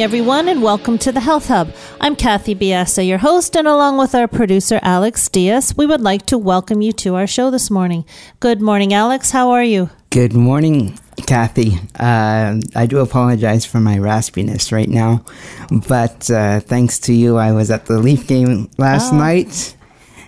Morning, everyone, and welcome to the Health Hub. I'm Kathy Biase, your host, and along with our producer, Alex Diaz, we would like to welcome you to our show this morning. Good morning, Alex. How are you? Good morning, Kathy. Uh, I do apologize for my raspiness right now, but uh, thanks to you, I was at the Leaf game last Oh. night.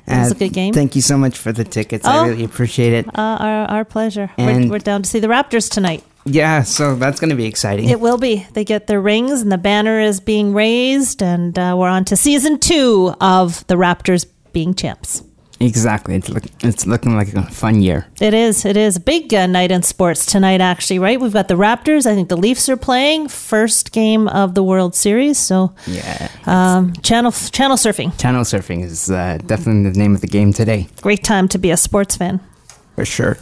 That was Uh, a good game. Thank you so much for the tickets. Oh. I really appreciate it. Uh, our, our pleasure. We're, we're down to see the Raptors tonight. Yeah, so that's going to be exciting. It will be. They get their rings, and the banner is being raised, and uh, we're on to season two of the Raptors being champs. exactly. It's, look, it's looking like a fun year. It is. It is big uh, night in sports tonight. Actually, right? We've got the Raptors. I think the Leafs are playing first game of the World Series. So, Yeah. um, channel channel surfing. Channel surfing is uh, definitely the name of the game today, Great time to be a sports fan. for sure.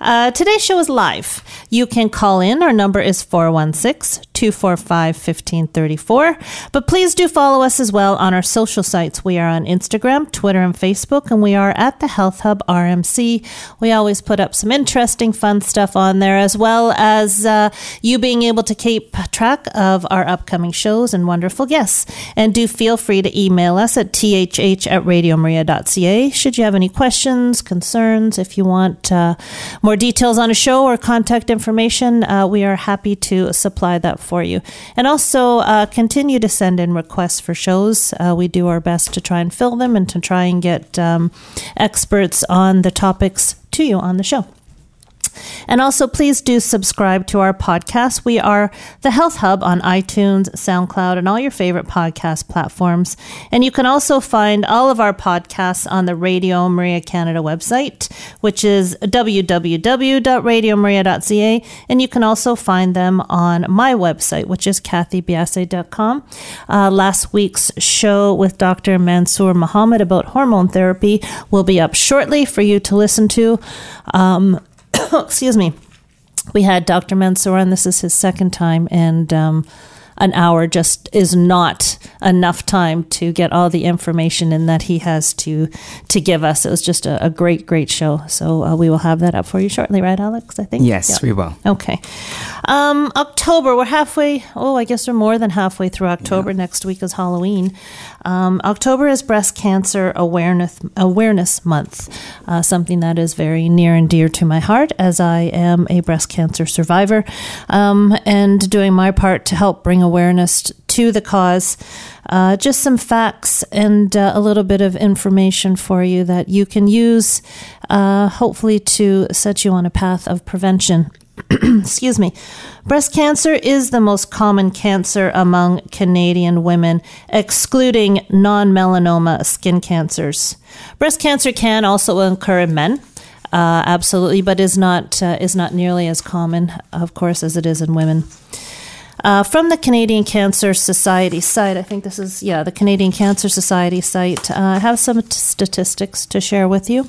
Uh, today's show is live. You can call in. Our number is 416 245 1534. But please do follow us as well on our social sites. We are on Instagram, Twitter, and Facebook, and we are at the Health Hub RMC. We always put up some interesting, fun stuff on there, as well as uh, you being able to keep track of our upcoming shows and wonderful guests. And do feel free to email us at thh at radiomaria.ca should you have any questions, concerns, if you want uh, more details on a show or contact information, uh, we are happy to supply that for you. And also uh, continue to send in requests for shows. Uh, we do our best to try and fill them and to try and get um, experts on the topics to you on the show. And also, please do subscribe to our podcast. We are the Health Hub on iTunes, SoundCloud, and all your favorite podcast platforms. And you can also find all of our podcasts on the Radio Maria Canada website, which is www.radiomaria.ca. And you can also find them on my website, which is kathybiase.com. Uh, last week's show with Dr. Mansour Muhammad about hormone therapy will be up shortly for you to listen to. Um, excuse me. We had Dr. Mansour, and this is his second time, and um, an hour just is not enough time to get all the information in that he has to to give us. It was just a, a great, great show. So uh, we will have that up for you shortly, right, Alex? I think. Yes, Yeah. we will. Okay. Um, October, we're halfway, oh, I guess we're more than halfway through October. Next week is Halloween. Um, October is Breast Cancer Awareness, Awareness Month, uh, something that is very near and dear to my heart as I am a breast cancer survivor um, and doing my part to help bring awareness to the cause. Uh, just some facts and uh, a little bit of information for you that you can use, uh, hopefully, to set you on a path of prevention. Excuse me. Breast cancer is the most common cancer among Canadian women, excluding non melanoma skin cancers. Breast cancer can also occur in men. Uh, absolutely, but is not uh, is not nearly as common, of course, as it is in women. Uh, from the Canadian Cancer Society site, I think this is, yeah, the Canadian Cancer Society site. Uh, I have some t- statistics to share with you.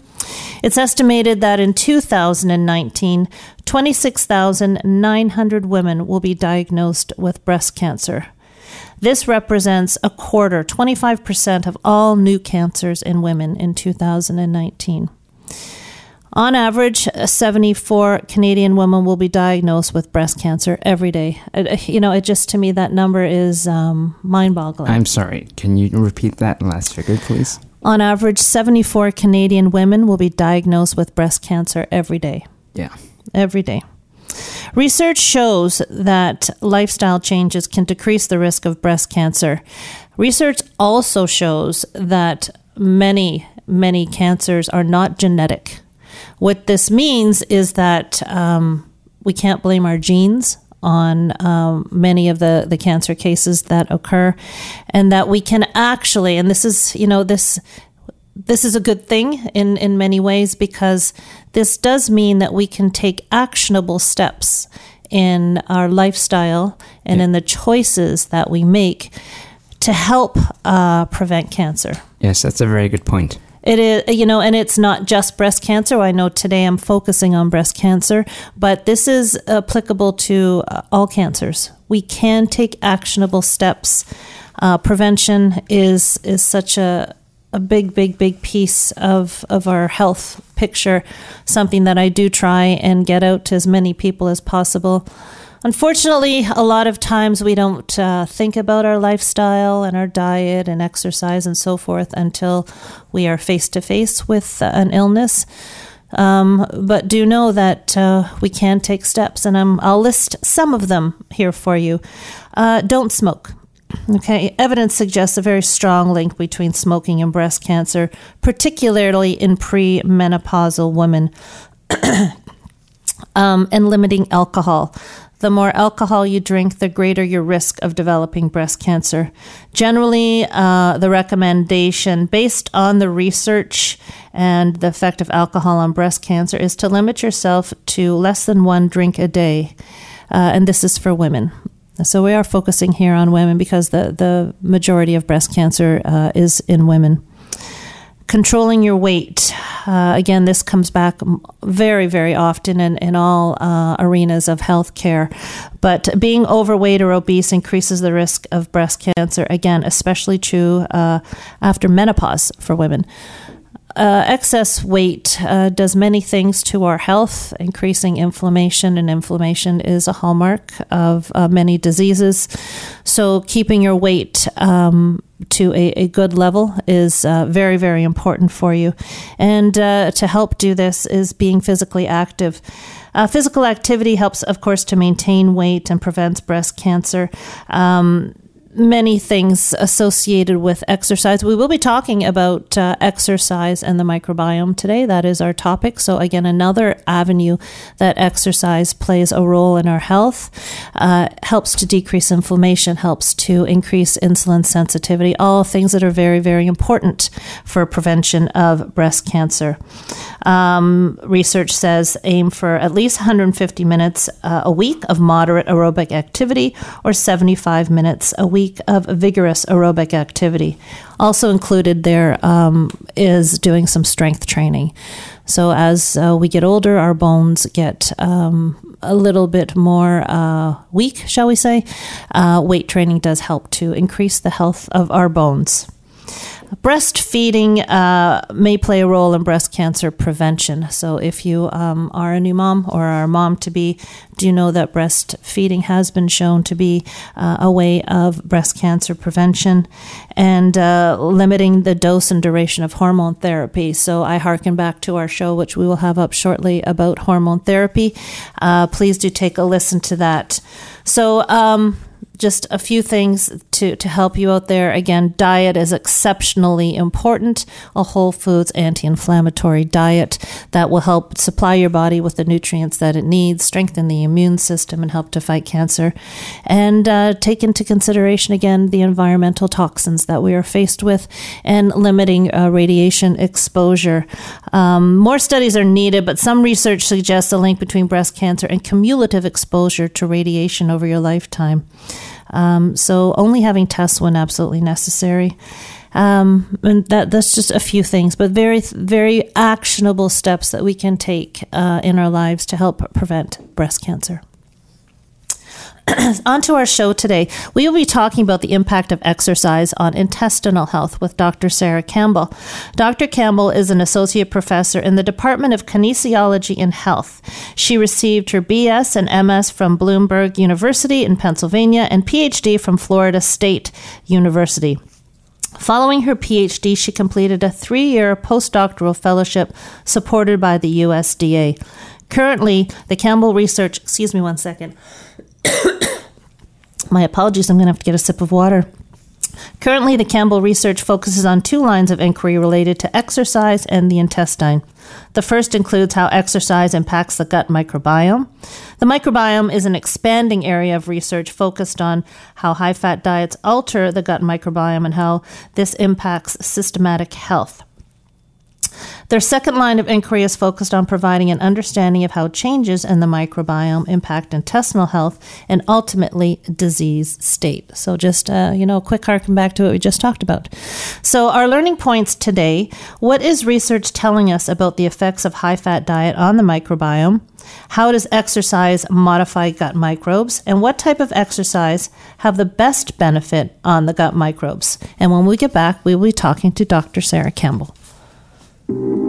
It's estimated that in 2019, 26,900 women will be diagnosed with breast cancer. This represents a quarter, 25% of all new cancers in women in 2019. On average, uh, 74 Canadian women will be diagnosed with breast cancer every day. Uh, You know, it just to me that number is um, mind-boggling. I'm sorry. Can you repeat that last figure, please? On average, 74 Canadian women will be diagnosed with breast cancer every day. Yeah. Every day. Research shows that lifestyle changes can decrease the risk of breast cancer. Research also shows that many, many cancers are not genetic. What this means is that um, we can't blame our genes on um, many of the, the cancer cases that occur, and that we can actually, and this is, you know, this this is a good thing in, in many ways because this does mean that we can take actionable steps in our lifestyle and yeah. in the choices that we make to help uh, prevent cancer. Yes, that's a very good point. It is, you know, and it's not just breast cancer. I know today I'm focusing on breast cancer, but this is applicable to uh, all cancers. We can take actionable steps. Uh, prevention is is such a a big, big, big piece of, of our health picture, something that I do try and get out to as many people as possible. Unfortunately, a lot of times we don't uh, think about our lifestyle and our diet and exercise and so forth until we are face to face with an illness. Um, but do know that uh, we can take steps, and i will list some of them here for you. Uh, don't smoke. Okay, evidence suggests a very strong link between smoking and breast cancer, particularly in premenopausal women, um, and limiting alcohol. The more alcohol you drink, the greater your risk of developing breast cancer. Generally, uh, the recommendation based on the research and the effect of alcohol on breast cancer is to limit yourself to less than one drink a day. Uh, and this is for women. So we are focusing here on women because the, the majority of breast cancer uh, is in women. Controlling your weight. Uh, again, this comes back very, very often in, in all uh, arenas of healthcare. But being overweight or obese increases the risk of breast cancer, again, especially true uh, after menopause for women. Uh, excess weight uh, does many things to our health, increasing inflammation, and inflammation is a hallmark of uh, many diseases. So, keeping your weight um, to a, a, good level is uh, very, very important for you. And uh, to help do this is being physically active. Uh, physical activity helps, of course, to maintain weight and prevents breast cancer. Um, many things associated with exercise. We will be talking about uh, exercise and the microbiome today. That is our topic. So, again, another avenue that exercise plays a role in our health uh, helps to decrease inflammation, helps to increase insulin sensitivity, all things that are very, very important for prevention of breast cancer. Um, research says aim for at least 150 minutes uh, a week of moderate aerobic activity or 75 minutes a week week of vigorous aerobic activity. Also included there um, is doing some strength training. So as uh, we get older, our bones get um, a little bit more uh, weak, shall we say. Uh, weight training does help to increase the health of our bones. Breastfeeding uh, may play a role in breast cancer prevention. So, if you um, are a new mom or are a mom to be, do you know that breastfeeding has been shown to be uh, a way of breast cancer prevention and uh, limiting the dose and duration of hormone therapy? So, I harken back to our show, which we will have up shortly about hormone therapy. Uh, please do take a listen to that. So, um, just a few things to, to help you out there. Again, diet is exceptionally important. A whole foods anti inflammatory diet that will help supply your body with the nutrients that it needs, strengthen the immune system, and help to fight cancer. And uh, take into consideration again the environmental toxins that we are faced with and limiting uh, radiation exposure. Um, more studies are needed, but some research suggests a link between breast cancer and cumulative exposure to radiation over your lifetime. Um, so only having tests when absolutely necessary. Um, and that that's just a few things, but very very actionable steps that we can take uh, in our lives to help prevent breast cancer. on to our show today. We will be talking about the impact of exercise on intestinal health with Dr. Sarah Campbell. Dr. Campbell is an associate professor in the Department of Kinesiology and Health. She received her BS and MS from Bloomsburg University in Pennsylvania and PhD from Florida State University. Following her PhD, she completed a three year postdoctoral fellowship supported by the USDA. Currently, the Campbell Research, excuse me one second. My apologies, I'm going to have to get a sip of water. Currently, the Campbell research focuses on two lines of inquiry related to exercise and the intestine. The first includes how exercise impacts the gut microbiome. The microbiome is an expanding area of research focused on how high fat diets alter the gut microbiome and how this impacts systematic health. Their second line of inquiry is focused on providing an understanding of how changes in the microbiome impact intestinal health and ultimately disease state. So, just uh, you know, a quick harken back to what we just talked about. So, our learning points today: What is research telling us about the effects of high-fat diet on the microbiome? How does exercise modify gut microbes? And what type of exercise have the best benefit on the gut microbes? And when we get back, we will be talking to Dr. Sarah Campbell. Another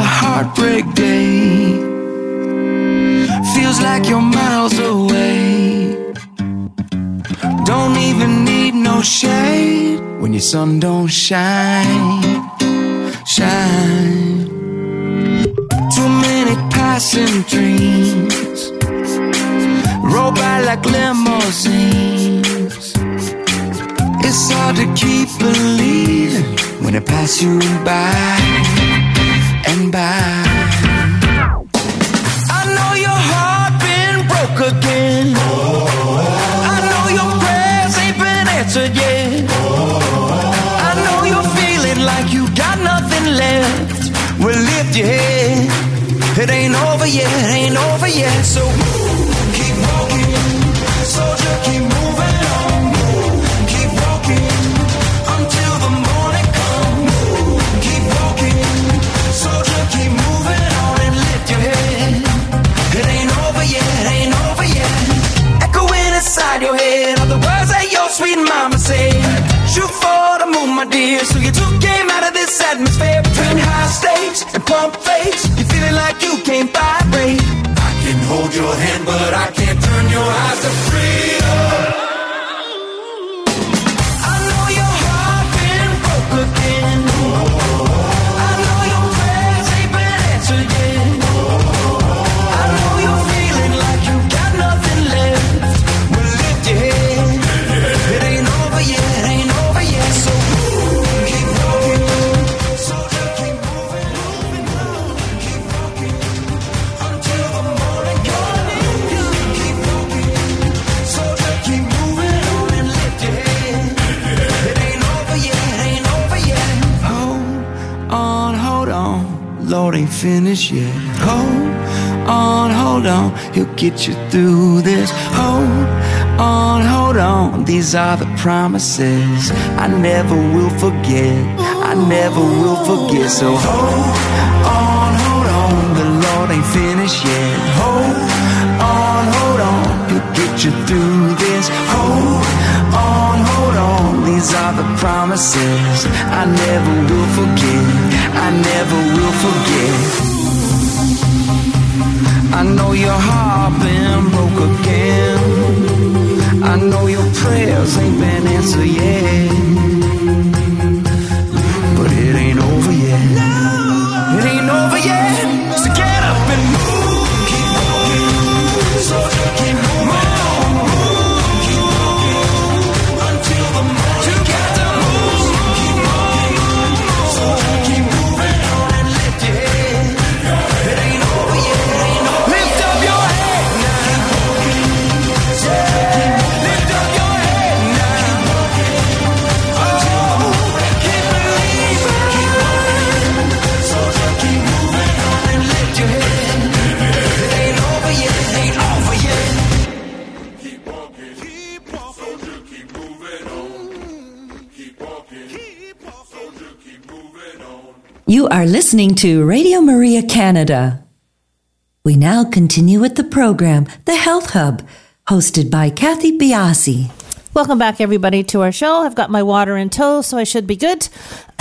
heartbreak day. Feels like you're miles away. Don't even need no shade when your sun don't shine. Shine. Too many passing dreams roll by like limousines. It's hard to keep believing when it pass you by and by. I know your heart been broke again. I know your prayers ain't been answered yet. I know you're feeling like you got nothing left. Well, lift your head. It ain't over yet, ain't over yet. So your head. It ain't over yet, ain't over yet. Echoing inside your head are the words that your sweet mama said. Shoot for the moon, my dear. So you took game out of this atmosphere between high stakes and pump fakes. You feeling like you can't vibrate. I can hold your hand, but I can't turn your eyes to freedom. Finished yet. Hold on, hold on. He'll get you through this. Hold on, hold on. These are the promises I never will forget. I never will forget. So hold on, hold on. The Lord ain't finished yet. Hold on, hold on. He'll get you through this. Hold. These are the promises I never will forget. I never will forget. I know your heart been broke again. I know your prayers ain't been answered yet. But it ain't over yet. It ain't over yet. You are listening to Radio Maria Canada. We now continue with the program, The Health Hub, hosted by Kathy Biase. Welcome back, everybody, to our show. I've got my water in tow, so I should be good.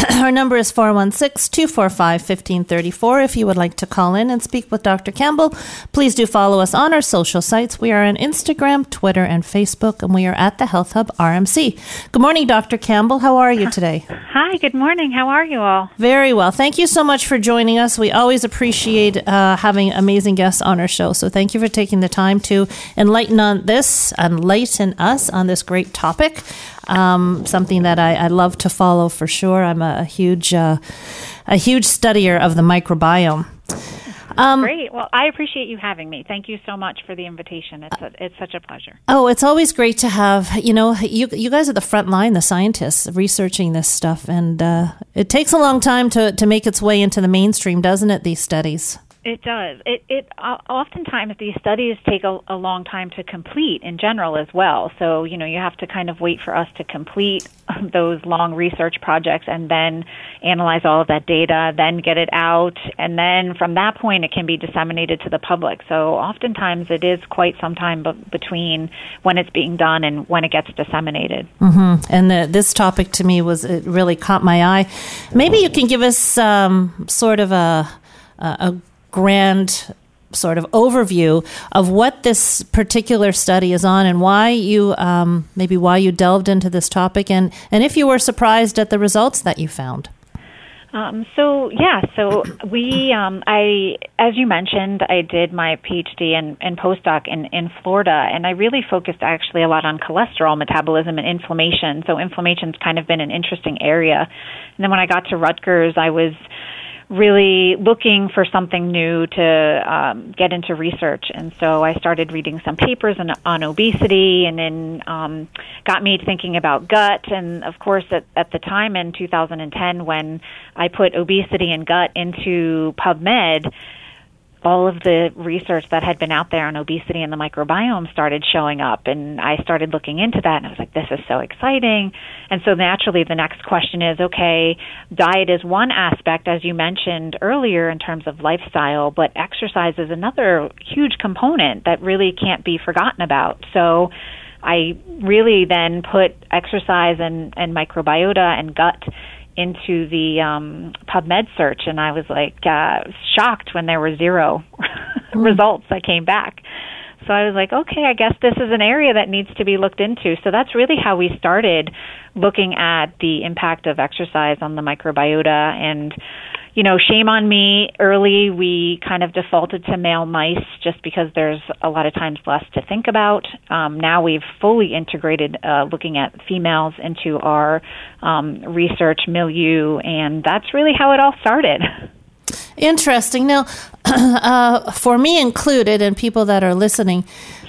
Our number is 416 245 1534. If you would like to call in and speak with Dr. Campbell, please do follow us on our social sites. We are on Instagram, Twitter, and Facebook, and we are at the Health Hub RMC. Good morning, Dr. Campbell. How are you today? Hi, good morning. How are you all? Very well. Thank you so much for joining us. We always appreciate uh, having amazing guests on our show. So thank you for taking the time to enlighten on this, enlighten us on this great topic. Um, something that I, I love to follow for sure. I'm a, a huge, uh, a huge studier of the microbiome. Um, Great. Well, I appreciate you having me. Thank you so much for the invitation. It's a, it's such a pleasure. Oh, it's always great to have. You know, you you guys are the front line, the scientists researching this stuff, and uh, it takes a long time to to make its way into the mainstream, doesn't it? These studies. It does. It it uh, oftentimes these studies take a, a long time to complete in general as well. So you know you have to kind of wait for us to complete those long research projects and then analyze all of that data, then get it out, and then from that point it can be disseminated to the public. So oftentimes it is quite some time b- between when it's being done and when it gets disseminated. And the, this topic to me was it really caught my eye. Maybe you can give us um, sort of a a grand sort of overview of what this particular study is on and why you um, maybe why you delved into this topic and and if you were surprised at the results that you found. Um, so yeah, so we, um, I, as you mentioned, I did my PhD and, and postdoc in, in Florida, and I really focused actually a lot on cholesterol metabolism and inflammation. So inflammation's kind of been an interesting area. And then when I got to Rutgers, I was really looking for something new to um, get into research, and so I started reading some papers on, on obesity, and then um, got me thinking about gut. And of course, at, at the time in 2010, when I put obesity and gut into PubMed, all of the research that had been out there on obesity and the microbiome started showing up and I started looking into that and I was like this is so exciting. And so naturally the next question is okay diet is one aspect as you mentioned earlier in terms of lifestyle but exercise is another huge component that really can't be forgotten about. So I really then put exercise and, and microbiota and gut into the um, PubMed search, and I was like uh, shocked when there were zero results that came back. So I was like, okay, I guess this is an area that needs to be looked into. So that's really how we started looking at the impact of exercise on the microbiota and you know, shame on me. Early, we kind of defaulted to male mice just because there's a lot of times less to think about. Um, now we've fully integrated uh, looking at females into our um, research milieu, and that's really how it all started. Interesting. Now, uh, for me included, and people that are listening,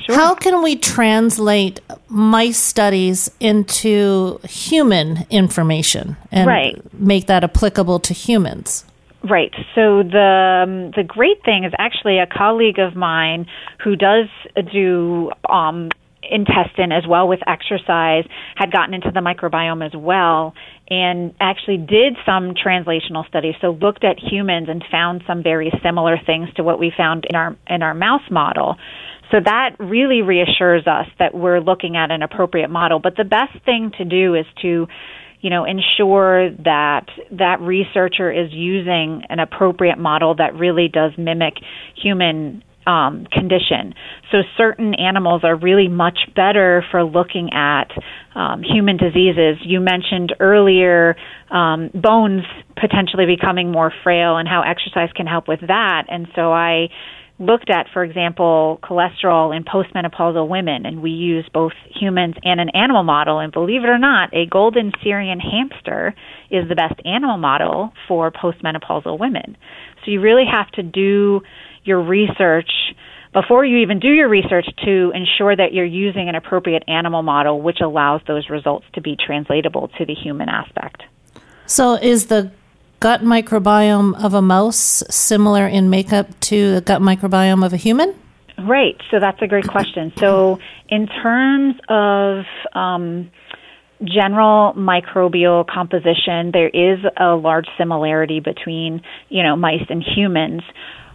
how can we translate mice studies into human information and Right. make that applicable to humans? Right. So the um, the great thing is actually a colleague of mine who does do um, intestine as well with exercise had gotten into the microbiome as well and actually did some translational studies. So looked at humans and found some very similar things to what we found in our in our mouse model. So that really reassures us that we're looking at an appropriate model. But the best thing to do is to you know, ensure that that researcher is using an appropriate model that really does mimic human um, condition. So certain animals are really much better for looking at um, human diseases. You mentioned earlier um, bones potentially becoming more frail and how exercise can help with that. And so I looked at, for example, cholesterol in postmenopausal women, and we used both humans and an animal model. And believe it or not, a golden Syrian hamster is the best animal model for postmenopausal women. So you really have to do your research before you even do your research to ensure that you're using an appropriate animal model which allows those results to be translatable to the human aspect. So, is the gut microbiome of a mouse similar in makeup to the gut microbiome of a human? Right. So that's a great question. So, in terms of um, general microbial composition, there is a large similarity between you know mice and humans.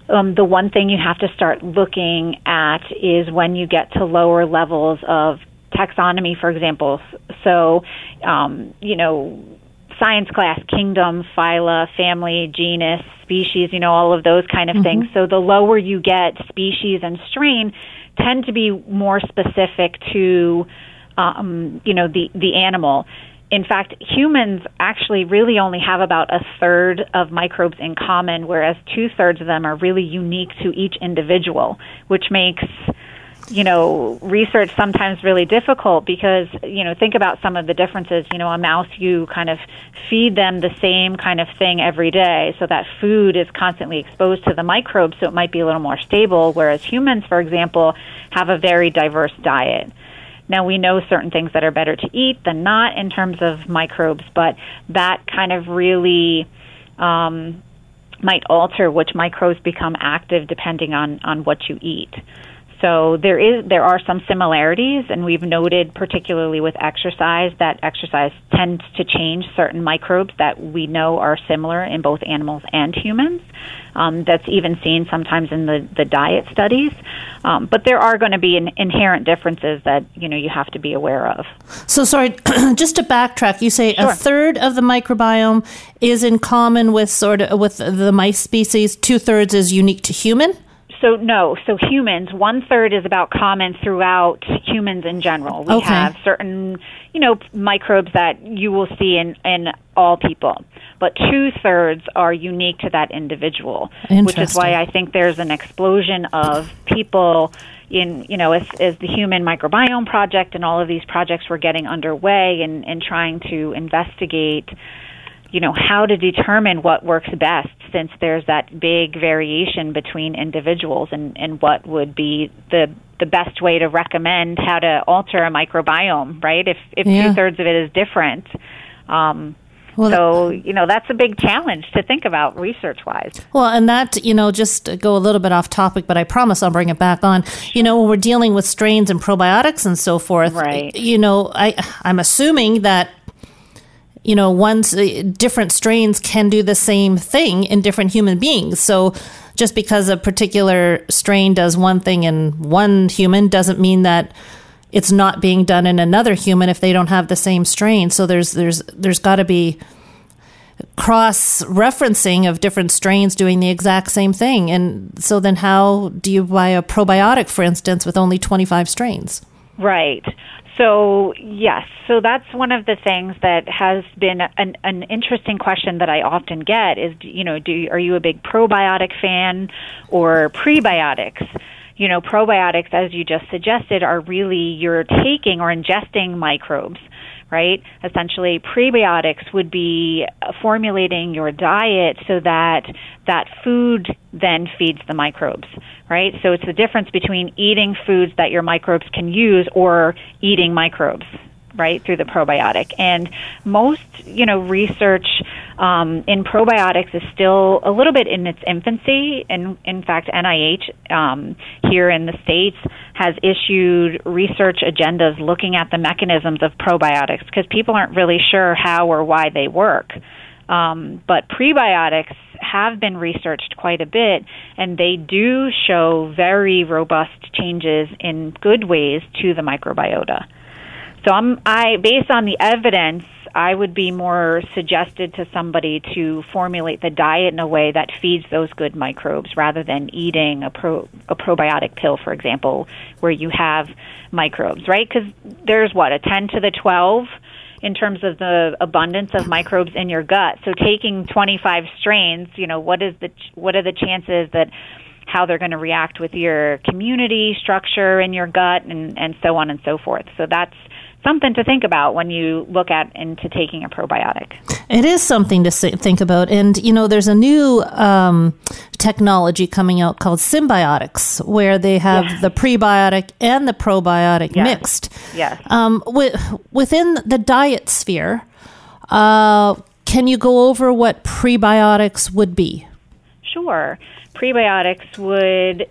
Um, the one thing you have to start looking at is when you get to lower levels of taxonomy, for example. So, um, you know, science class, kingdom, phyla, family, genus, species, you know, all of those kind of things. So the lower you get species and strain tend to be more specific to, um, you know, the, the animal. In fact, humans actually really only have about a third of microbes in common, whereas two thirds of them are really unique to each individual, which makes you know, research sometimes really difficult because, you know, think about some of the differences. You know, a mouse, you kind of feed them the same kind of thing every day, so that food is constantly exposed to the microbes, so it might be a little more stable, whereas humans, for example, have a very diverse diet. Now, we know certain things that are better to eat than not in terms of microbes, but that kind of really um, might alter which microbes become active depending on, on what you eat. So there is there are some similarities, and we've noted particularly with exercise that exercise tends to change certain microbes that we know are similar in both animals and humans. Um, that's even seen sometimes in the, the diet studies. Um, but there are going to be in, inherent differences that you know you have to be aware of. So sorry, just to backtrack, you say Sure. a third of the microbiome is in common with sort of with the mice species. Two thirds is unique to human. So no, so humans, one third is about common throughout humans in general. We Okay. have certain, you know, microbes that you will see in, in all people. But two thirds are unique to that individual. Which is why I think there's an explosion of people in, you know, as, as the Human Microbiome Project and all of these projects were getting underway and, and trying to investigate you know how to determine what works best since there's that big variation between individuals and, and what would be the the best way to recommend how to alter a microbiome right if if Yeah. two thirds of it is different um, Well, so you know that's a big challenge to think about research wise Well, and that, you know, just to go a little bit off topic, but I promise I'll bring it back on. You know, when we're dealing with strains and probiotics and so forth, Right. you know, I, I'm assuming that, you know, one's uh, different strains can do the same thing in different human beings. So just because a particular strain does one thing in one human doesn't mean that it's not being done in another human if they don't have the same strain. So there's there's there's got to be cross referencing of different strains doing the exact same thing. And so then how do you buy a probiotic, for instance, with only 25 strains? Right. So yes, so that's one of the things that has been an, an interesting question that I often get is, you know, do are you a big probiotic fan or prebiotics? You know, probiotics, as you just suggested, are really you're taking or ingesting microbes, right? Essentially, prebiotics would be formulating your diet so that that food then feeds the microbes, right? So it's the difference between eating foods that your microbes can use or eating microbes, right, through the probiotic. And most, you know, research um, in probiotics is still a little bit in its infancy. And in fact, NIH um, here in the States has issued research agendas looking at the mechanisms of probiotics because people aren't really sure how or why they work. Um, but prebiotics have been researched quite a bit, and they do show very robust changes in good ways to the microbiota. So I'm I based on the evidence, I would be more suggested to somebody to formulate the diet in a way that feeds those good microbes rather than eating a pro a probiotic pill, for example, where you have microbes, right? Because there's what a 10 to the 12 in terms of the abundance of microbes in your gut. So taking 25 strains, you know, what is the what are the chances that how they're going to react with your community structure in your gut and and so on and so forth. So that's something to think about when you look at into taking a probiotic. It is something to think about. And, you know, there's a new um, technology coming out called symbiotics, where they have Yes. the prebiotic and the probiotic Yes. mixed. Yes. Um, wi- within the diet sphere, uh, can you go over what prebiotics would be? Sure. Prebiotics would,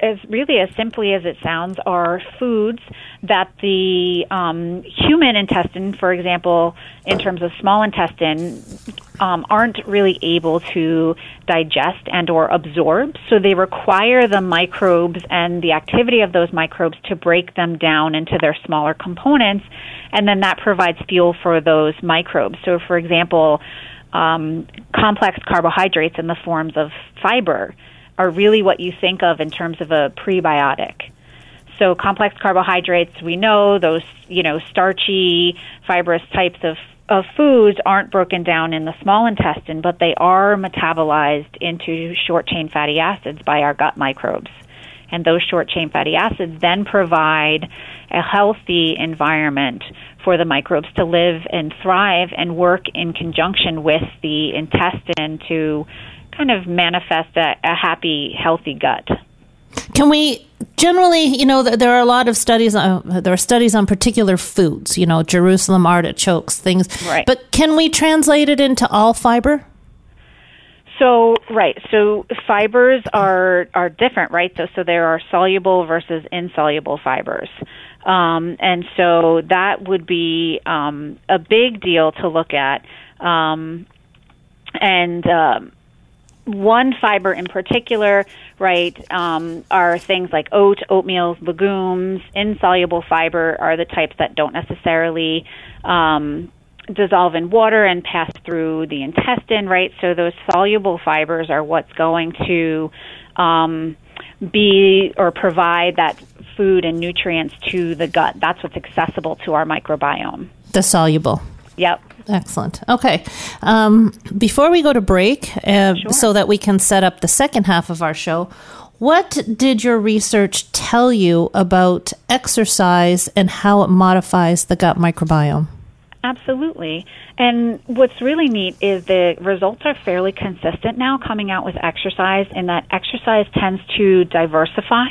as really as simply as it sounds, are foods that the um, human intestine, for example, in terms of small intestine, um, aren't really able to digest and or absorb so they require the microbes and the activity of those microbes to break them down into their smaller components and then that provides fuel for those microbes so for example um, complex carbohydrates in the forms of fiber are really what you think of in terms of a prebiotic so complex carbohydrates, we know those, you know, starchy, fibrous types of of foods aren't broken down in the small intestine, but they are metabolized into short chain fatty acids by our gut microbes. And those short chain fatty acids then provide a healthy environment for the microbes to live and thrive and work in conjunction with the intestine to kind of manifest a, a happy, healthy gut. Can we generally, you know, there are a lot of studies. Uh, there are studies on particular foods. You know, Jerusalem artichokes, things. Right. But can we translate it into all fiber? So right, so fibers are are different, right? So so there are soluble versus insoluble fibers, um, and so that would be um, a big deal to look at. Um, and um, one fiber in particular, right, um, are things like oat, oatmeal, legumes. Insoluble fiber are the types that don't necessarily um, dissolve in water and pass through the intestine, right? So those soluble fibers are what's going to um, be or provide that food and nutrients to the gut. That's what's accessible to our microbiome. The soluble. Yep. Excellent. Okay. Um, before we go to break, uh, so that we can set up the second half of our show, what did your research tell you about exercise and how it modifies the gut microbiome? Absolutely. And what's really neat is the results are fairly consistent now coming out with exercise, in that exercise tends to diversify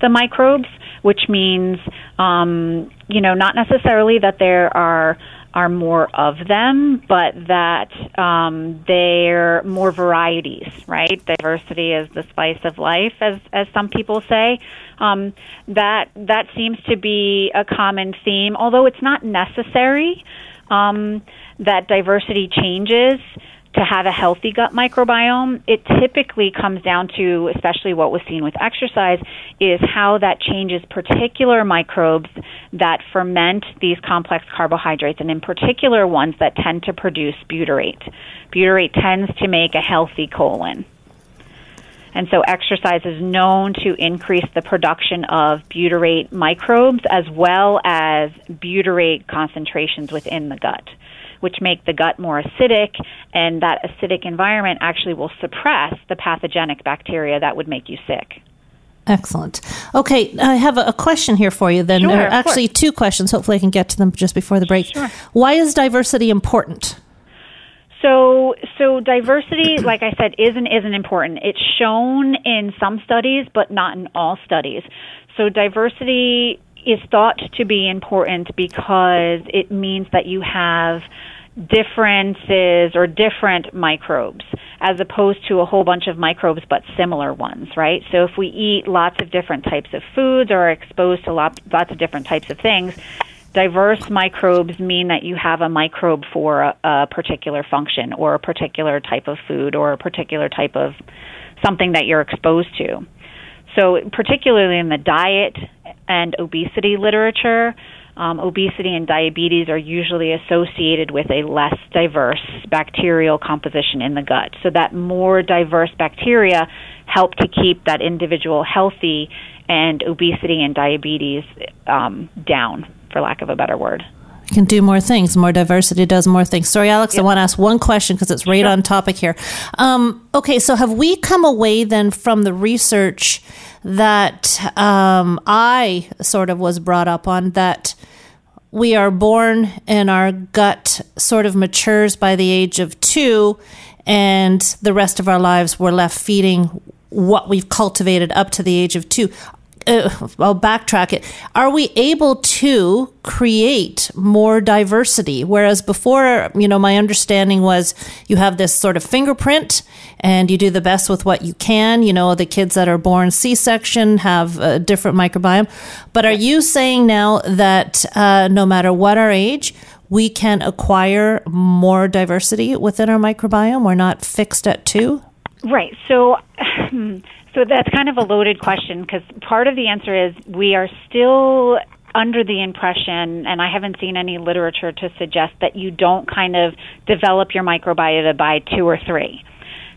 the microbes, which means, um, you know, not necessarily that there are are more of them, but that um, they're more varieties, right? Diversity is the spice of life, as as some people say. Um, that that seems to be a common theme, although it's not necessary um, that diversity changes to have a healthy gut microbiome, it typically comes down to, especially what was seen with exercise, is how that changes particular microbes that ferment these complex carbohydrates, and in particular ones that tend to produce butyrate. Butyrate tends to make a healthy colon. And so exercise is known to increase the production of butyrate microbes as well as butyrate concentrations within the gut, which make the gut more acidic, and that acidic environment actually will suppress the pathogenic bacteria that would make you sick. Excellent. Okay, I have a, question here for you then. Sure, There are actually two questions. Hopefully, I can get to them just before the break. Sure. Why is diversity important? So, so diversity, like I said, is and isn't important. It's shown in some studies, but not in all studies. So, diversity is thought to be important because it means that you have differences or different microbes as opposed to a whole bunch of microbes but similar ones, right? So if we eat lots of different types of foods or are exposed to lot, lots of different types of things, diverse microbes mean that you have a microbe for a, a particular function or a particular type of food or a particular type of something that you're exposed to. So, particularly in the diet and obesity literature, um, obesity and diabetes are usually associated with a less diverse bacterial composition in the gut. So, that more diverse bacteria help to keep that individual healthy and obesity and diabetes um, down, for lack of a better word. Can do more things. More diversity does more things. Sorry, Alex, I want to ask one question because it's right on topic here. Um, okay, so have we come away then from the research that um, I sort of was brought up on that we are born and our gut sort of matures by the age of two, and the rest of our lives we're left feeding what we've cultivated up to the age of two uh, I'll backtrack it. Are we able to create more diversity? Whereas before, you know, my understanding was you have this sort of fingerprint and you do the best with what you can. You know, the kids that are born C section have a different microbiome. But are you saying now that uh, no matter what our age, we can acquire more diversity within our microbiome. We're not fixed at two. Right. So, so that's kind of a loaded question because part of the answer is we are still under the impression, and I haven't seen any literature to suggest that you don't kind of develop your microbiota by two or three.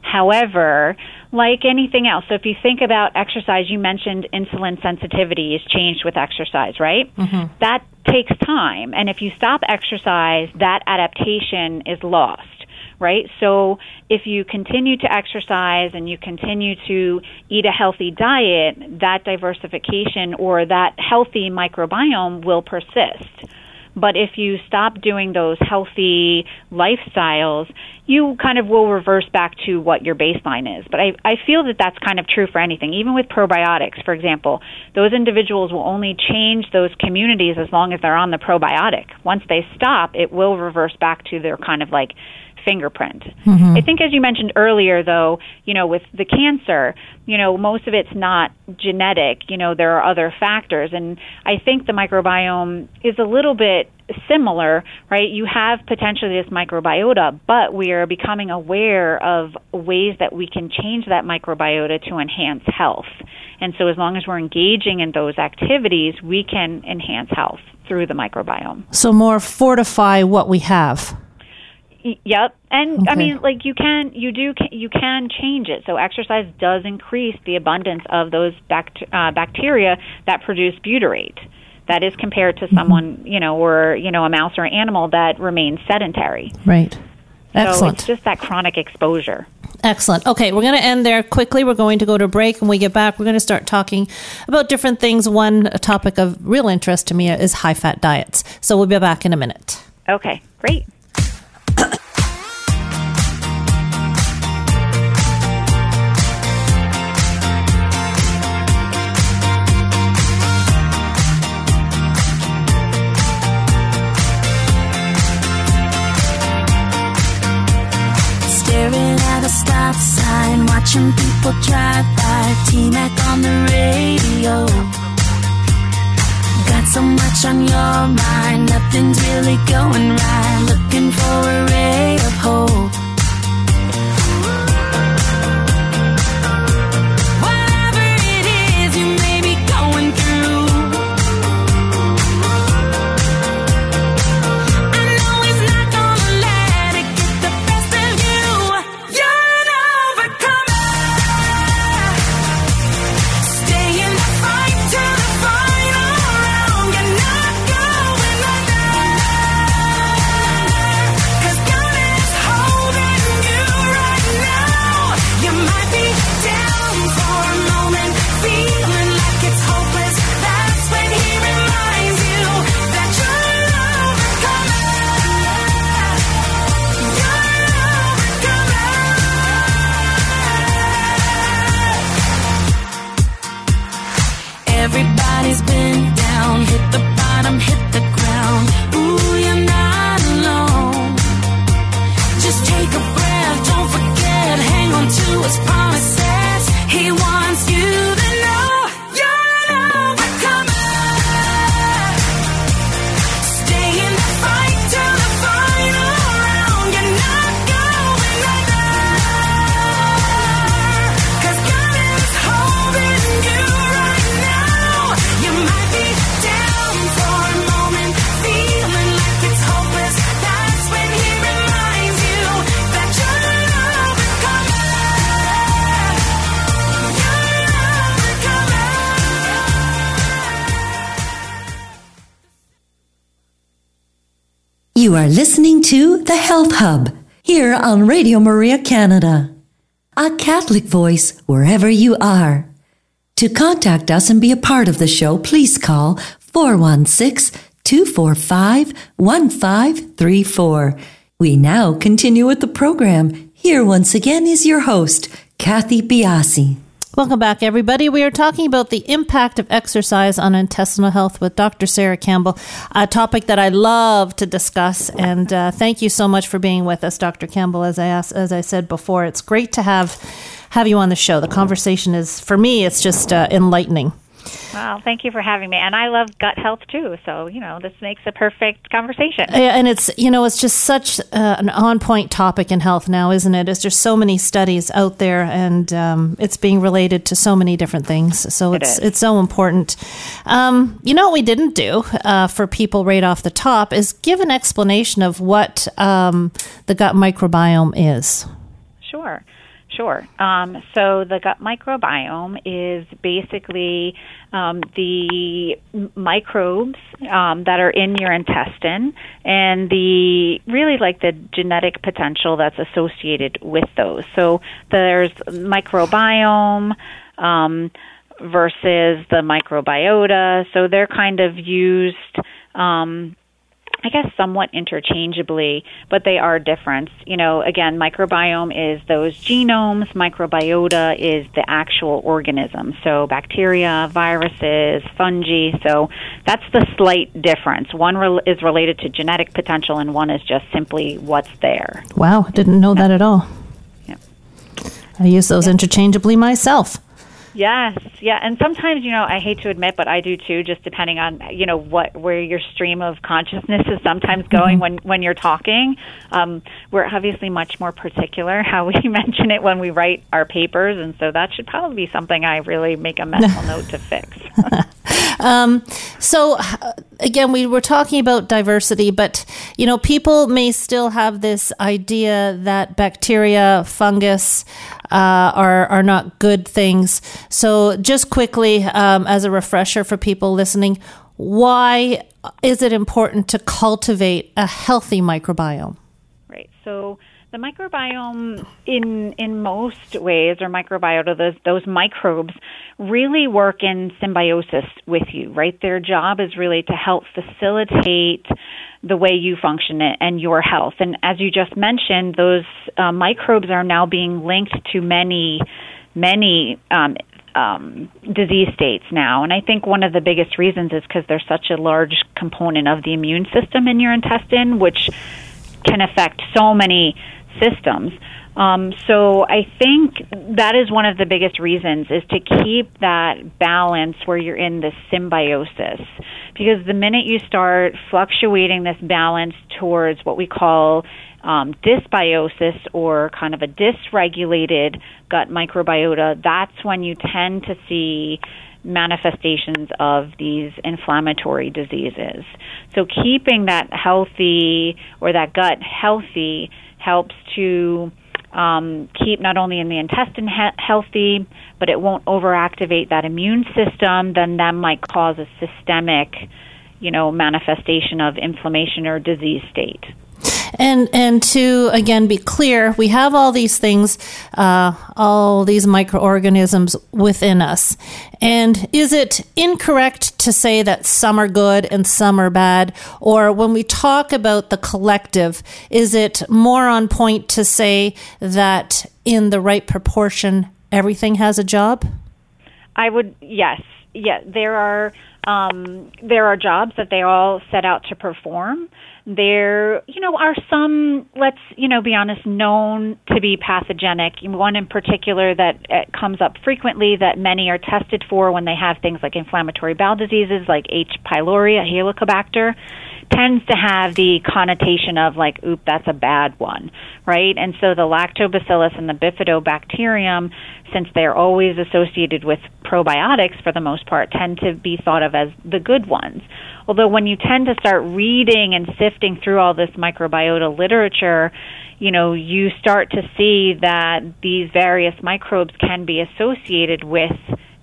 However, like anything else, so if you think about exercise, you mentioned insulin sensitivity is changed with exercise, right? Mm-hmm. That takes time. And if you stop exercise, that adaptation is lost right? So if you continue to exercise and you continue to eat a healthy diet, that diversification or that healthy microbiome will persist. But if you stop doing those healthy lifestyles, you kind of will reverse back to what your baseline is. But I, I feel that that's kind of true for anything. Even with probiotics, for example, those individuals will only change those communities as long as they're on the probiotic. Once they stop, it will reverse back to their kind of like fingerprint. Mm-hmm. I think, as you mentioned earlier, though, you know, with the cancer, you know, most of it's not genetic. You know, there are other factors, and I think the microbiome is a little bit similar, right? You have potentially this microbiota, but we are becoming aware of ways that we can change that microbiota to enhance health. And so, as long as we're engaging in those activities, we can enhance health through the microbiome. So more fortify what we have. Yep, and I mean, like you can, you do, you can change it. So exercise does increase the abundance of those bact- uh, bacteria that produce butyrate. That is compared to someone, you know, or you know, a mouse or an animal that remains sedentary. Right. Excellent. So it's just that chronic exposure. Excellent. Okay, we're going to end there quickly. We're going to go to a break. When we get back, we're going to start talking about different things. One topic of real interest to me is high fat diets. So we'll be back in a minute. Okay, great. Stop watching people drive by. T-Mac on the radio. Got so much on your mind, nothing's really going right. Looking for a ray of hope. To The Health Hub here on Radio Maria Canada. A Catholic voice wherever you are. To contact us and be a part of the show, please call 416 245 1534. We now continue with the program. Here once again is your host, Kathy Biase. Welcome back, everybody. We are talking about the impact of exercise on intestinal health with Dr. Sarah Campbell, a topic that I love to discuss. And uh, thank you so much for being with us, Dr. Campbell. As I asked, as I said before, it's great to have have you on the show. The conversation is, for me, it's just uh, enlightening. Well, thank you for having me. And I love gut health too. So, you know, this makes a perfect conversation. Yeah, and it's you know it's just such uh, an on point topic in health now, isn't it? There's just so many studies out there, and um, it's being related to so many different things. So It it's is. it's so important. Um, you know what we didn't do uh, for people right off the top is give an explanation of what um, the gut microbiome is. Sure, sure. Um, so the gut microbiome is basically um, the microbes um, that are in your intestine and the really like the genetic potential that's associated with those. So there's microbiome. Um, versus the microbiota. So they're kind of used um, I guess somewhat interchangeably, but they are different. You know, again, microbiome is those genomes, microbiota is the actual organism. So bacteria, viruses, fungi. So that's the slight difference. One rel- is related to genetic potential, and one is just simply what's there. Wow, didn't know that at all. Yeah. I use those interchangeably myself. Yes, yeah, and sometimes you know I hate to admit, but I do too. Just depending on you know what where your stream of consciousness is sometimes going when when you're talking. Um, we're obviously much more particular how we mention it when we write our papers, and so that should probably be something I really make a mental note to fix. So uh, again, we were talking about diversity, but you know, people may still have this idea that bacteria, fungus uh, are are not good things. So just quickly, um, as a refresher for people listening, why is it important to cultivate a healthy microbiome? Right. So the microbiome, in in most ways, or microbiota, those those microbes really work in symbiosis with you. Right. Their job is really to help facilitate the way you function and your health. And as you just mentioned, those uh, microbes are now being linked to many many um, um, disease states now. And I think one of the biggest reasons is because there's such a large component of the immune system in your intestine, which can affect so many systems. Um, so I think that is one of the biggest reasons is to keep that balance where you're in this symbiosis. Because the minute you start fluctuating this balance towards what we call um, dysbiosis or kind of a dysregulated gut microbiota, that's when you tend to see manifestations of these inflammatory diseases. So keeping that healthy or that gut healthy helps to um, keep not only in the intestine he- healthy, but it won't overactivate that immune system. Then that might cause a systemic, you know, manifestation of inflammation or disease state. And and to again be clear, we have all these things, uh, all these microorganisms within us. And is it incorrect to say that some are good and some are bad? Or when we talk about the collective, is it more on point to say that in the right proportion, everything has a job? I would yes, yeah. There are um, there are jobs that they all set out to perform. There, you know, are some let's you know be honest known to be pathogenic. One in particular that uh, comes up frequently that many are tested for when they have things like inflammatory bowel diseases, like H. pylori, a Helicobacter tends to have the connotation of like, oop, that's a bad one, right? And so the lactobacillus and the bifidobacterium, since they're always associated with probiotics for the most part, tend to be thought of as the good ones. Although when you tend to start reading and sifting through all this microbiota literature, you know, you start to see that these various microbes can be associated with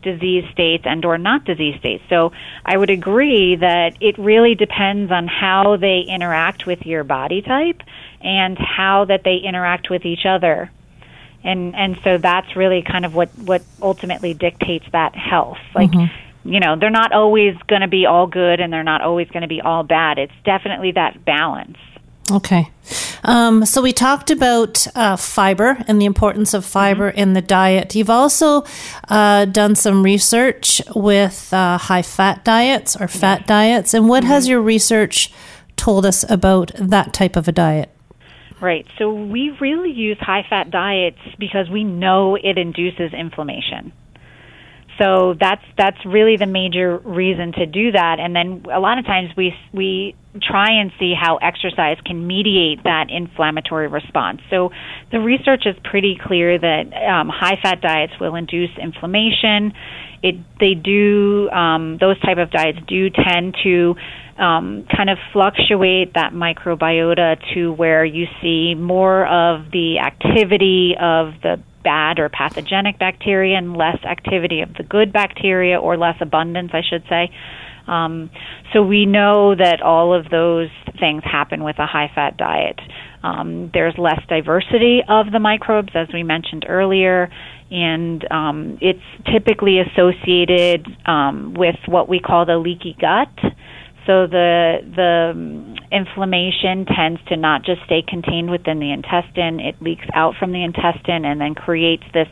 disease states and or not disease states. So I would agree that it really depends on how they interact with your body type and how that they interact with each other. And and so that's really kind of what what ultimately dictates that health. Like mm-hmm. you know, they're not always going to be all good and they're not always going to be all bad. It's definitely that balance. Okay. Um, so we talked about uh, fiber and the importance of fiber in the diet. You've also uh, done some research with uh, high fat diets or fat diets. And what has your research told us about that type of a diet? Right. So we really use high fat diets because we know it induces inflammation. So that's that's really the major reason to do that. And then a lot of times we we try and see how exercise can mediate that inflammatory response. So the research is pretty clear that um, high fat diets will induce inflammation. It they do um, those type of diets do tend to um, kind of fluctuate that microbiota to where you see more of the activity of the bad or pathogenic bacteria and less activity of the good bacteria or less abundance, I should say. Um, so we know that all of those things happen with a high fat diet. Um, there's less diversity of the microbes, as we mentioned earlier, and um, it's typically associated um, with what we call the leaky gut. So the the um, inflammation tends to not just stay contained within the intestine; it leaks out from the intestine and then creates this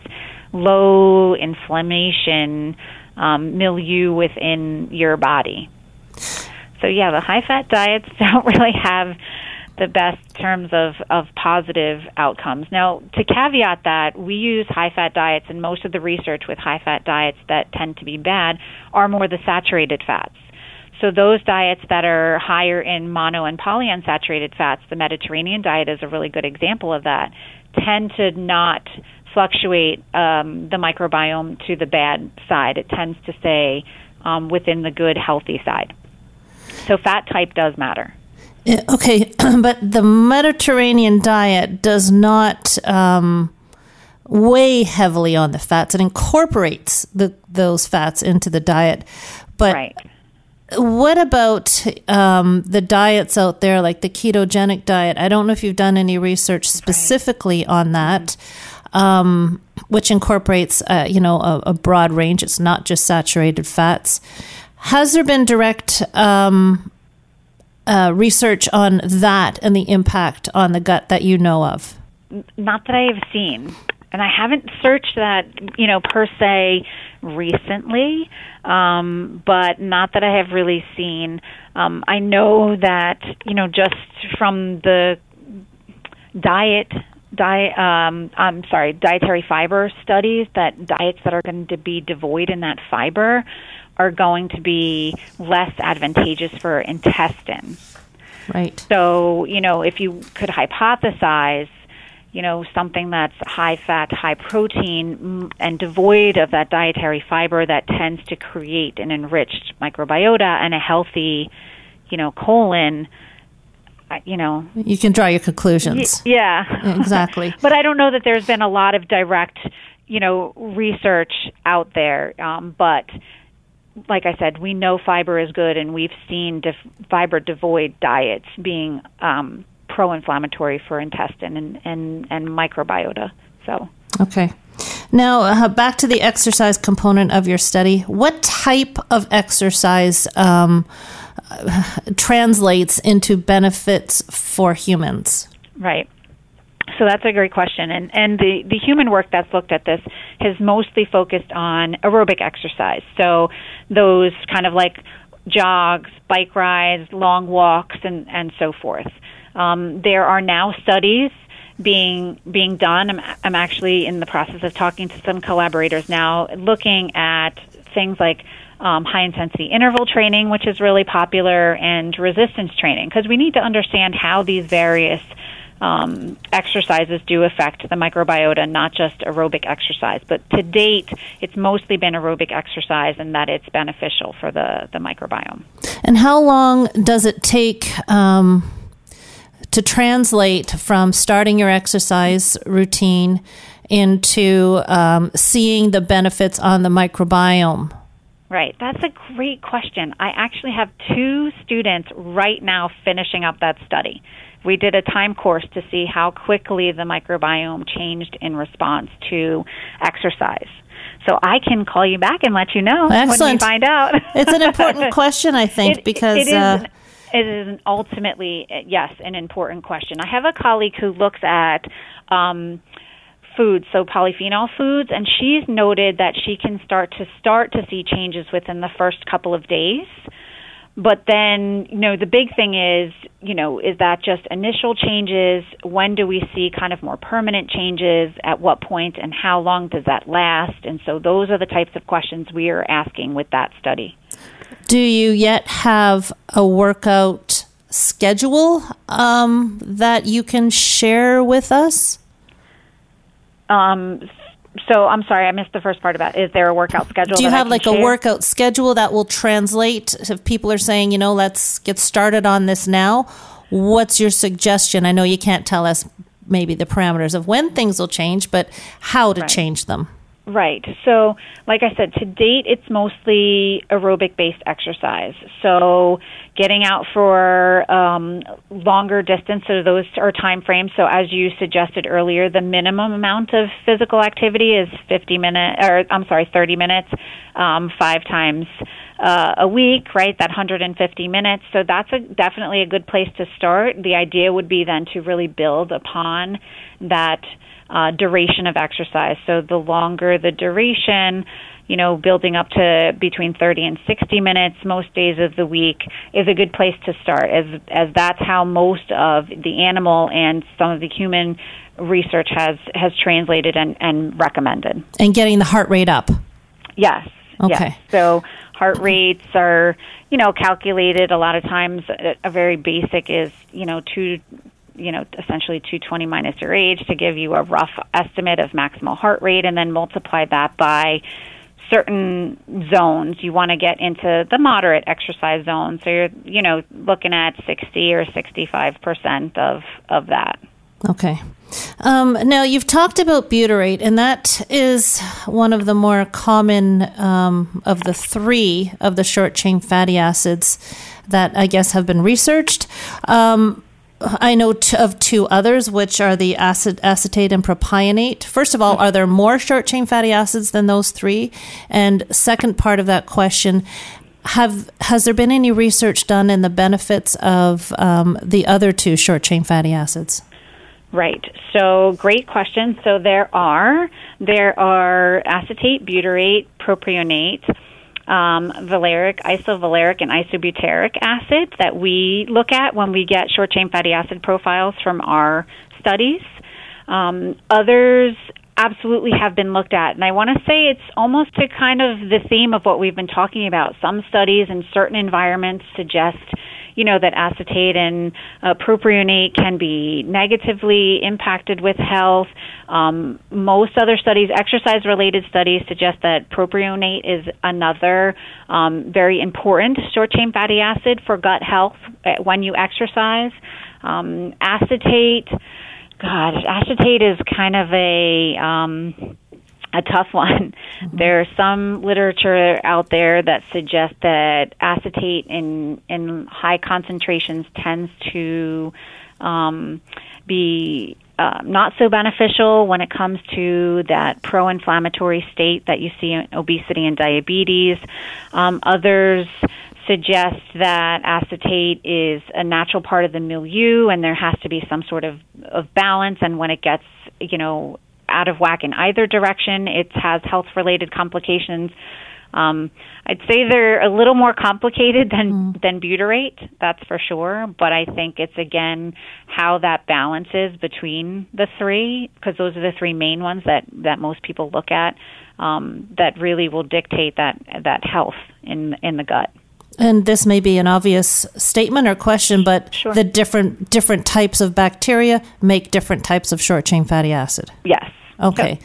low inflammation um, milieu within your body. So yeah, the high fat diets don't really have the best terms of, of positive outcomes. Now, to caveat that, we use high fat diets, and most of the research with high fat diets that tend to be bad are more the saturated fats. So those diets that are higher in mono and polyunsaturated fats, the Mediterranean diet is a really good example of that, tend to not fluctuate um, the microbiome to the bad side. It tends to stay um, within the good, healthy side. So fat type does matter. Okay, but the Mediterranean diet does not um, weigh heavily on the fats. It incorporates the, those fats into the diet. But Right. What about um, the diets out there, like the ketogenic diet? I don't know if you've done any research specifically on that, um, which incorporates, uh, you know, a, a broad range. It's not just saturated fats. Has there been direct um, uh, research on that and the impact on the gut that you know of? not that I have seen, and I haven't searched that, you know, per se recently, um, but not that I have really seen. Um, I know that, you know, just from the diet. Diet, um, I'm sorry, dietary fiber studies that diets that are going to be devoid in that fiber are going to be less advantageous for intestine. Right. So, you know, if you could hypothesize, you know, something that's high fat, high protein, mm, and devoid of that dietary fiber that tends to create an enriched microbiota and a healthy, you know, colon, you know, You can draw your conclusions. yeah. Exactly. but I don't know that there's been a lot of direct, you know, research out there. Um, but like I said, we know fiber is good, and we've seen def- fiber devoid diets being um, pro-inflammatory for intestine and, and, and microbiota. So. Okay. Now, uh, back to the exercise component of your study. What type of exercise um, uh, translates into benefits for humans? Right. So that's a great question, and and the the human work that's looked at this has mostly focused on aerobic exercise. So those kind of like jogs, bike rides, long walks, and and so forth. Um, there are now studies being being done. I'm I'm actually in the process of talking to some collaborators now, looking at things like um, high intensity interval training, which is really popular, and resistance training, because we need to understand how these various um, exercises do affect the microbiota, not just aerobic exercise. But to date, it's mostly been aerobic exercise, and that it's beneficial for the the microbiome. And how long does it take um, to translate from starting your exercise routine into um, seeing the benefits on the microbiome? Right. That's a great question. I actually have two students right now finishing up that study. We did a time course to see how quickly the microbiome changed in response to exercise. So I can call you back and let you know when we find out. It's an important question, I think, It- because it uh, it is ultimately yes an important question. I have a colleague who looks at um, foods, so polyphenol foods, and she's noted that she can start to start to see changes within the first couple of days. but then, you know, the big thing is, you know, is that just initial changes? When do we see kind of more permanent changes? At what point and how long does that last? And so those are the types of questions we are asking with that study. Do you yet have a workout schedule um, that you can share with us? Um, so I'm sorry, I missed the first part about. Is there a workout schedule? Do you have like a workout schedule that will translate if people are saying, you know, let's get started on this now? What's your suggestion? I know you can't tell us maybe the parameters of when things will change, but how to Right. change them. Right. So, like I said, to date, it's mostly aerobic based exercise. So, getting out for um, longer distance, so those are time frames. So, as you suggested earlier, the minimum amount of physical activity is 50 minutes, or I'm sorry, 30 minutes, um, five times uh, a week, right? That 150 minutes. So, that's a, definitely a good place to start. The idea would be then to really build upon that uh, duration of exercise. So the longer the duration, you know, building up to between 30 and 60 minutes most days of the week is a good place to start, as as that's how most of the animal and some of the human research has has translated and, and recommended. And getting the heart rate up. Yes. Okay. Yes. So heart rates are, you know, calculated a lot of times. A, a very basic is, you know, two, you know, essentially 220 minus your age to give you a rough estimate of maximal heart rate, and then multiply that by certain zones. You want to get into the moderate exercise zone, so you're, you know, looking at 60 or 65 percent of of that. Okay. Um, now, you've talked about butyrate, and that is one of the more common um, of the three of the short chain fatty acids that I guess have been researched. Um, I know t- of two others, which are the acid, acetate and propionate. First of all, are there more short chain fatty acids than those three? And second part of that question, have has there been any research done in the benefits of um, the other two short chain fatty acids? Right. So, great question. So, there are there are acetate, butyrate, propionate, um, valeric, isovaleric, and isobutyric acid that we look at when we get short chain fatty acid profiles from our studies. Um, others absolutely have been looked at, and I want to say it's almost to kind of the theme of what we've been talking about. Some studies in certain environments suggest you know that acetate and uh, propionate can be negatively impacted with health. Um, most other studies, exercise-related studies, suggest that propionate is another um, very important short-chain fatty acid for gut health uh, when you exercise. Um, acetate, God, acetate is kind of a um, a tough one. There's some literature out there that suggests that acetate in in high concentrations tends to um, be uh, not so beneficial when it comes to that pro-inflammatory state that you see in obesity and diabetes. Um, others suggest that acetate is a natural part of the milieu and there has to be some sort of, of balance and when it gets you know out of whack in either direction it has health related complications um, I'd say they're a little more complicated than than butyrate, that's for sure. But I think it's again how that balance is between the three, because those are the three main ones that that most people look at. Um, that really will dictate that that health in in the gut. And this may be an obvious statement or question, but Sure. the different different types of bacteria make different types of short chain fatty acid. Yes. Okay.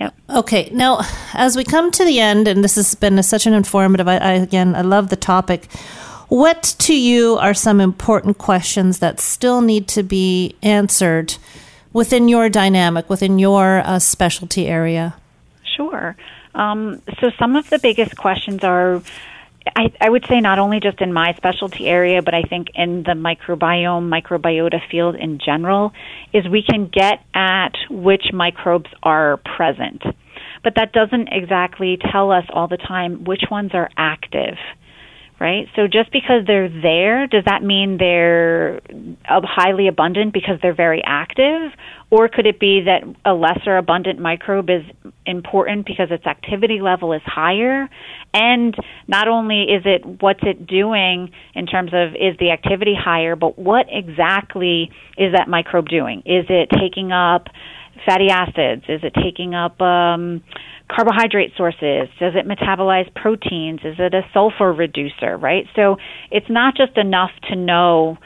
Yep. Okay. Now, as we come to the end, and this has been such an informative, I, I again, I love the topic. What to you are some important questions that still need to be answered within your dynamic, within your uh, specialty area? Sure. Um, so some of the biggest questions are, I, I would say, not only just in my specialty area, but I think in the microbiome, microbiota field in general, is we can get at which microbes are present. But that doesn't exactly tell us all the time which ones are active right? So just because they're there, does that mean they're highly abundant because they're very active? Or could it be that a lesser abundant microbe is important because its activity level is higher? And not only is it what's it doing in terms of is the activity higher, but what exactly is that microbe doing? Is it taking up fatty acids? Is it taking up um, carbohydrate sources? Does it metabolize proteins? Is it a sulfur reducer, right? So it's not just enough to know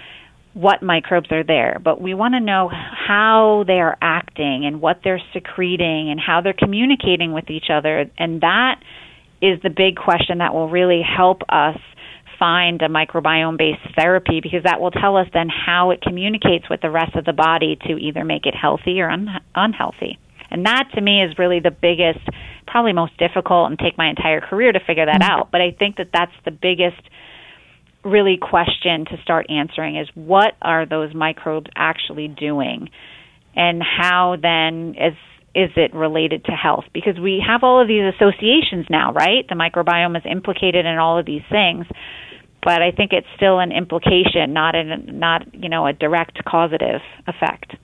what microbes are there, but we want to know how they are acting and what they're secreting and how they're communicating with each other. And that is the big question that will really help us find a microbiome based therapy because that will tell us then how it communicates with the rest of the body to either make it healthy or un- unhealthy. And that to me is really the biggest, probably most difficult, and take my entire career to figure that mm-hmm. out. But I think that that's the biggest really question to start answering is what are those microbes actually doing? And how then is is it related to health? Because we have all of these associations now right? The microbiome is implicated in all of these things but i think it's still an implication not an not you know a direct causative effect.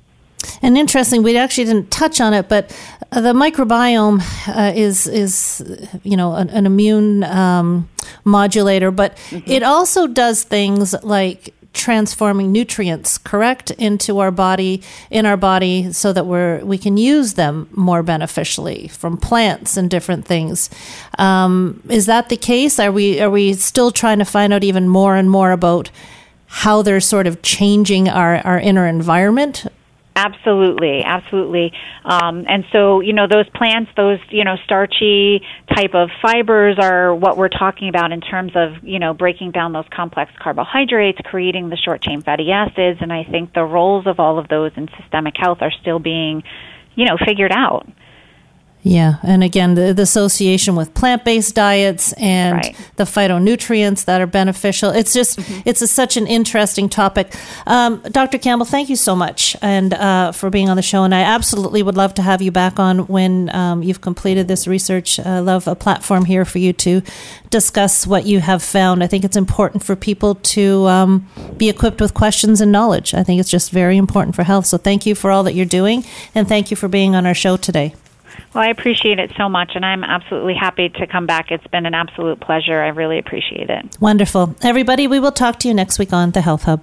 And interesting, we actually didn't touch on it, but uh, the microbiome uh, is is you know an, an immune um, modulator, but it also does things like transforming nutrients correct into our body in our body so that we're we can use them more beneficially from plants and different things. Um, is that the case? Are we are we still trying to find out even more and more about how they're sort of changing our, our inner environment Absolutely, absolutely. Um, and so, you know, those plants, those, you know, starchy type of fibers are what we're talking about in terms of, you know, breaking down those complex carbohydrates, creating the short chain fatty acids. And I think the roles of all of those in systemic health are still being, you know, figured out. Yeah, and again, the, the association with plant-based diets and Right. the phytonutrients that are beneficial. It's just, it's a, such an interesting topic. Um, Dr. Campbell, thank you so much and uh, for being on the show. And I absolutely would love to have you back on when um, you've completed this research. I love a platform here for you to discuss what you have found. I think it's important for people to um, be equipped with questions and knowledge. I think it's just very important for health. So thank you for all that you're doing, and thank you for being on our show today. Well, I appreciate it so much, and I'm absolutely happy to come back. It's been an absolute pleasure. I really appreciate it. Wonderful. Everybody, we will talk to you next week on the Health Hub.